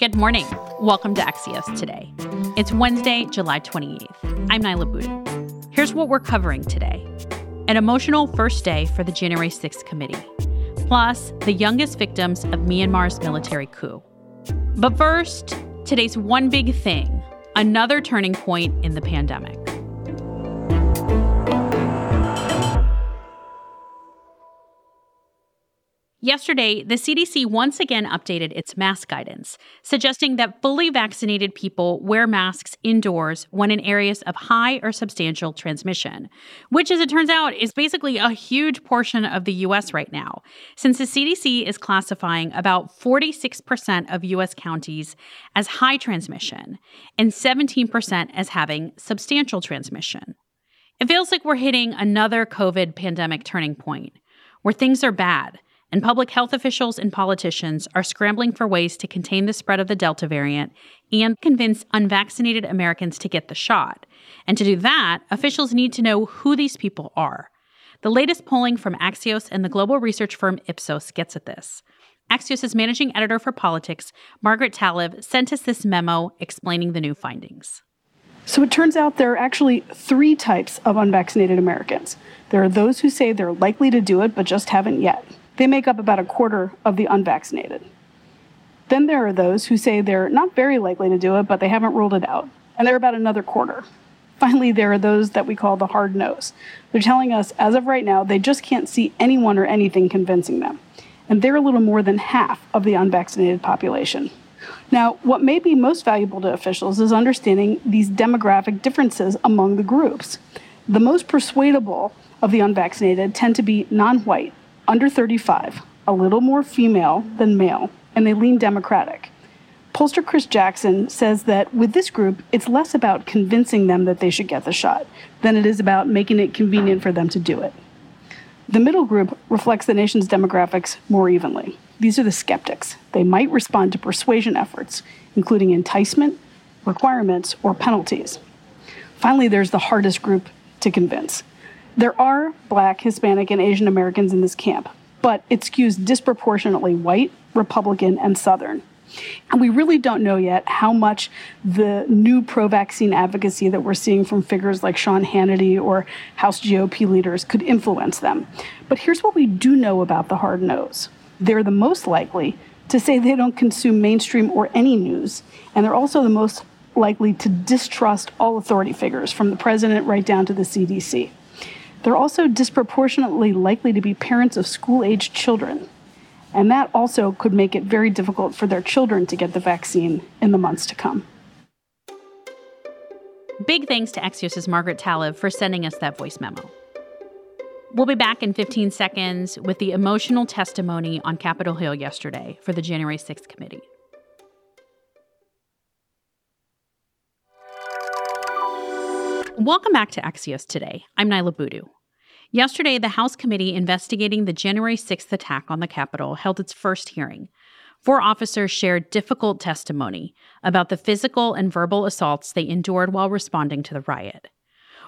Good morning. Welcome to Axios Today. It's Wednesday, July 28th. I'm Nyla Boodhoo. Here's what we're covering today an emotional first day for the January 6th committee, plus the youngest victims of Myanmar's military coup. But first, today's one big thing another turning point in the pandemic. Yesterday, the CDC once again updated its mask guidance, suggesting that fully vaccinated people wear masks indoors when in areas of high or substantial transmission, which, as it turns out, is basically a huge portion of the US right now, since the CDC is classifying about 46% of US counties as high transmission and 17% as having substantial transmission. It feels like we're hitting another COVID pandemic turning point where things are bad and public health officials and politicians are scrambling for ways to contain the spread of the Delta variant and convince unvaccinated Americans to get the shot. And to do that, officials need to know who these people are. The latest polling from Axios and the global research firm Ipsos gets at this. Axios' managing editor for politics, Margaret Talev, sent us this memo explaining the new findings. So it turns out there are actually three types of unvaccinated Americans. There are those who say they're likely to do it but just haven't yet. They make up about a quarter of the unvaccinated. Then there are those who say they're not very likely to do it, but they haven't ruled it out, and they're about another quarter. Finally, there are those that we call the hard nose. They're telling us, as of right now, they just can't see anyone or anything convincing them. And they're a little more than half of the unvaccinated population. Now, what may be most valuable to officials is understanding these demographic differences among the groups. The most persuadable of the unvaccinated tend to be non white, under 35, a little more female than male, and they lean Democratic. Pollster Chris Jackson says that with this group, it's less about convincing them that they should get the shot than it is about making it convenient for them to do it. The middle group reflects the nation's demographics more evenly. These are the skeptics. They might respond to persuasion efforts, including enticement, requirements, or penalties. Finally, there's the hardest group to convince there are black, Hispanic, and Asian Americans in this camp, but it skews disproportionately white, Republican, and Southern. And we really don't know yet how much the new pro vaccine advocacy that we're seeing from figures like Sean Hannity or House GOP leaders could influence them. But here's what we do know about the hard nose they're the most likely to say they don't consume mainstream or any news, and they're also the most likely to distrust all authority figures, from the president right down to the CDC. They're also disproportionately likely to be parents of school aged children. And that also could make it very difficult for their children to get the vaccine in the months to come. Big thanks to Axios' Margaret Talev for sending us that voice memo. We'll be back in 15 seconds with the emotional testimony on Capitol Hill yesterday for the January 6th committee. Welcome back to Axios today. I'm Nyla Boodhoo. Yesterday, the House committee investigating the January 6th attack on the Capitol held its first hearing. Four officers shared difficult testimony about the physical and verbal assaults they endured while responding to the riot.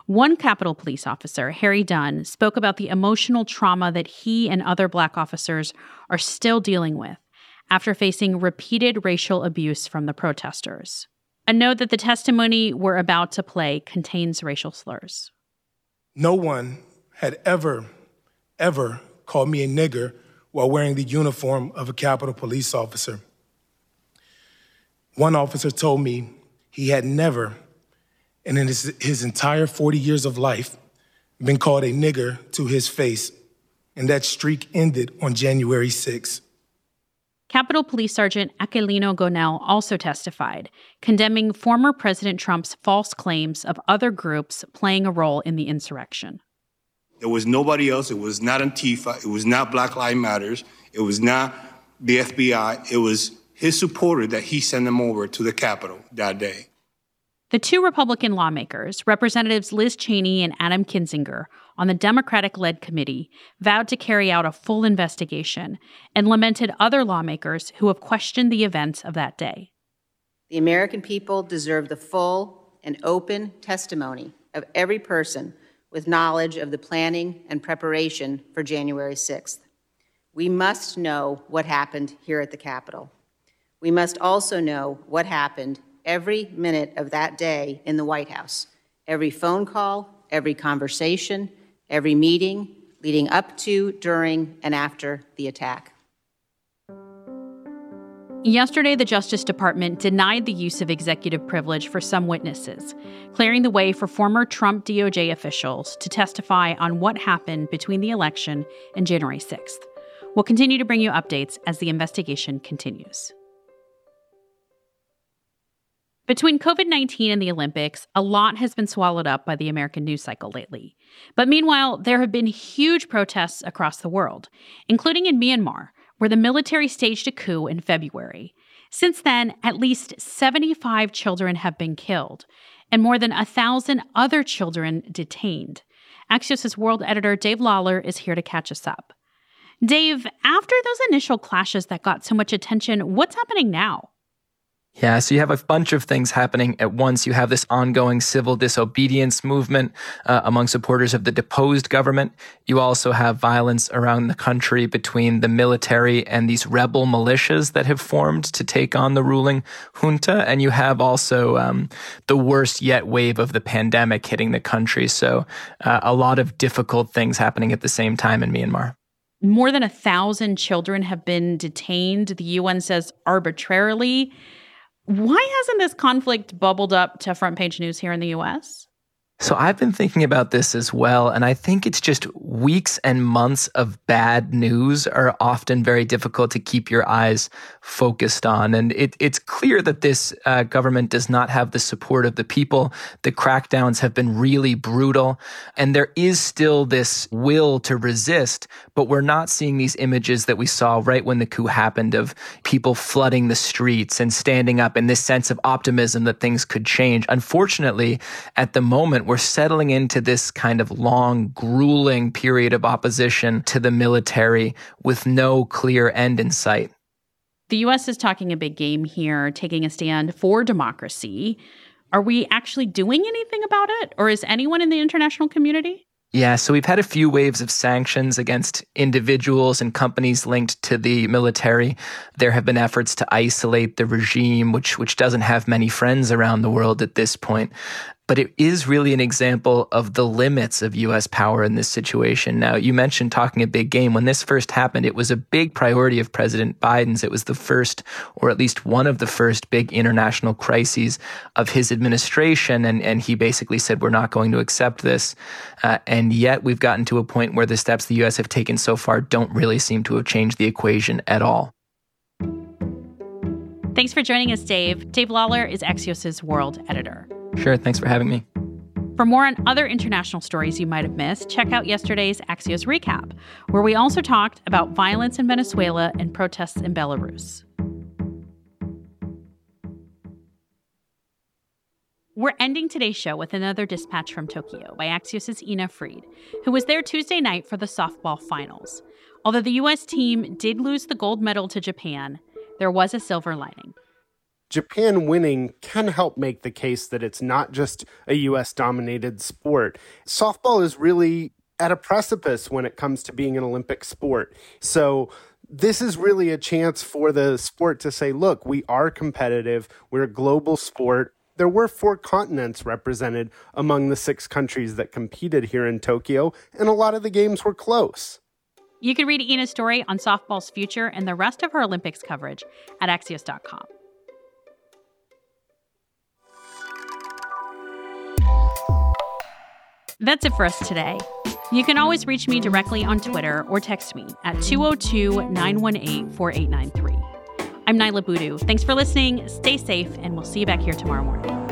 One Capitol police officer, Harry Dunn, spoke about the emotional trauma that he and other black officers are still dealing with after facing repeated racial abuse from the protesters. A note that the testimony we're about to play contains racial slurs. No one had ever, ever called me a nigger while wearing the uniform of a Capitol police officer. One officer told me he had never, and in his, his entire 40 years of life, been called a nigger to his face, and that streak ended on January 6th. Capitol Police Sergeant Aquilino Gonell also testified, condemning former President Trump's false claims of other groups playing a role in the insurrection. There was nobody else. It was not Antifa. It was not Black Lives Matters. It was not the FBI. It was his supporter that he sent them over to the Capitol that day. The two Republican lawmakers, Representatives Liz Cheney and Adam Kinzinger, on the Democratic led committee, vowed to carry out a full investigation and lamented other lawmakers who have questioned the events of that day. The American people deserve the full and open testimony of every person with knowledge of the planning and preparation for January 6th. We must know what happened here at the Capitol. We must also know what happened every minute of that day in the White House, every phone call, every conversation, every meeting leading up to, during, and after the attack. Yesterday, the Justice Department denied the use of executive privilege for some witnesses, clearing the way for former Trump DOJ officials to testify on what happened between the election and January 6th. We'll continue to bring you updates as the investigation continues. Between COVID 19 and the Olympics, a lot has been swallowed up by the American news cycle lately. But meanwhile, there have been huge protests across the world, including in Myanmar, where the military staged a coup in February. Since then, at least 75 children have been killed, and more than a thousand other children detained. Axios' world editor Dave Lawler is here to catch us up. Dave, after those initial clashes that got so much attention, what's happening now? Yeah, so you have a bunch of things happening at once. You have this ongoing civil disobedience movement uh, among supporters of the deposed government. You also have violence around the country between the military and these rebel militias that have formed to take on the ruling junta. And you have also um, the worst yet wave of the pandemic hitting the country. So uh, a lot of difficult things happening at the same time in Myanmar. More than a thousand children have been detained, the UN says arbitrarily. Why hasn't this conflict bubbled up to front page news here in the US? So I've been thinking about this as well. And I think it's just weeks and months of bad news are often very difficult to keep your eyes focused on. And it, it's clear that this uh, government does not have the support of the people. The crackdowns have been really brutal. And there is still this will to resist, but we're not seeing these images that we saw right when the coup happened of people flooding the streets and standing up in this sense of optimism that things could change. Unfortunately, at the moment, we're settling into this kind of long, grueling period of opposition to the military with no clear end in sight. The US is talking a big game here, taking a stand for democracy. Are we actually doing anything about it? Or is anyone in the international community? Yeah, so we've had a few waves of sanctions against individuals and companies linked to the military. There have been efforts to isolate the regime, which which doesn't have many friends around the world at this point but it is really an example of the limits of US power in this situation. Now, you mentioned talking a big game. When this first happened, it was a big priority of President Biden's. It was the first, or at least one of the first big international crises of his administration. And, and he basically said, we're not going to accept this. Uh, and yet we've gotten to a point where the steps the US have taken so far don't really seem to have changed the equation at all. Thanks for joining us, Dave. Dave Lawler is Axios' world editor. Sure. Thanks for having me. For more on other international stories you might have missed, check out yesterday's Axios Recap, where we also talked about violence in Venezuela and protests in Belarus. We're ending today's show with another dispatch from Tokyo by Axios' Ina Fried, who was there Tuesday night for the softball finals. Although the U.S. team did lose the gold medal to Japan, there was a silver lining. Japan winning can help make the case that it's not just a US dominated sport. Softball is really at a precipice when it comes to being an Olympic sport. So, this is really a chance for the sport to say, look, we are competitive, we're a global sport. There were four continents represented among the six countries that competed here in Tokyo, and a lot of the games were close. You can read Ina's story on softball's future and the rest of her Olympics coverage at Axios.com. That's it for us today. You can always reach me directly on Twitter or text me at 202 918 4893. I'm Nyla Boodhoo. Thanks for listening. Stay safe, and we'll see you back here tomorrow morning.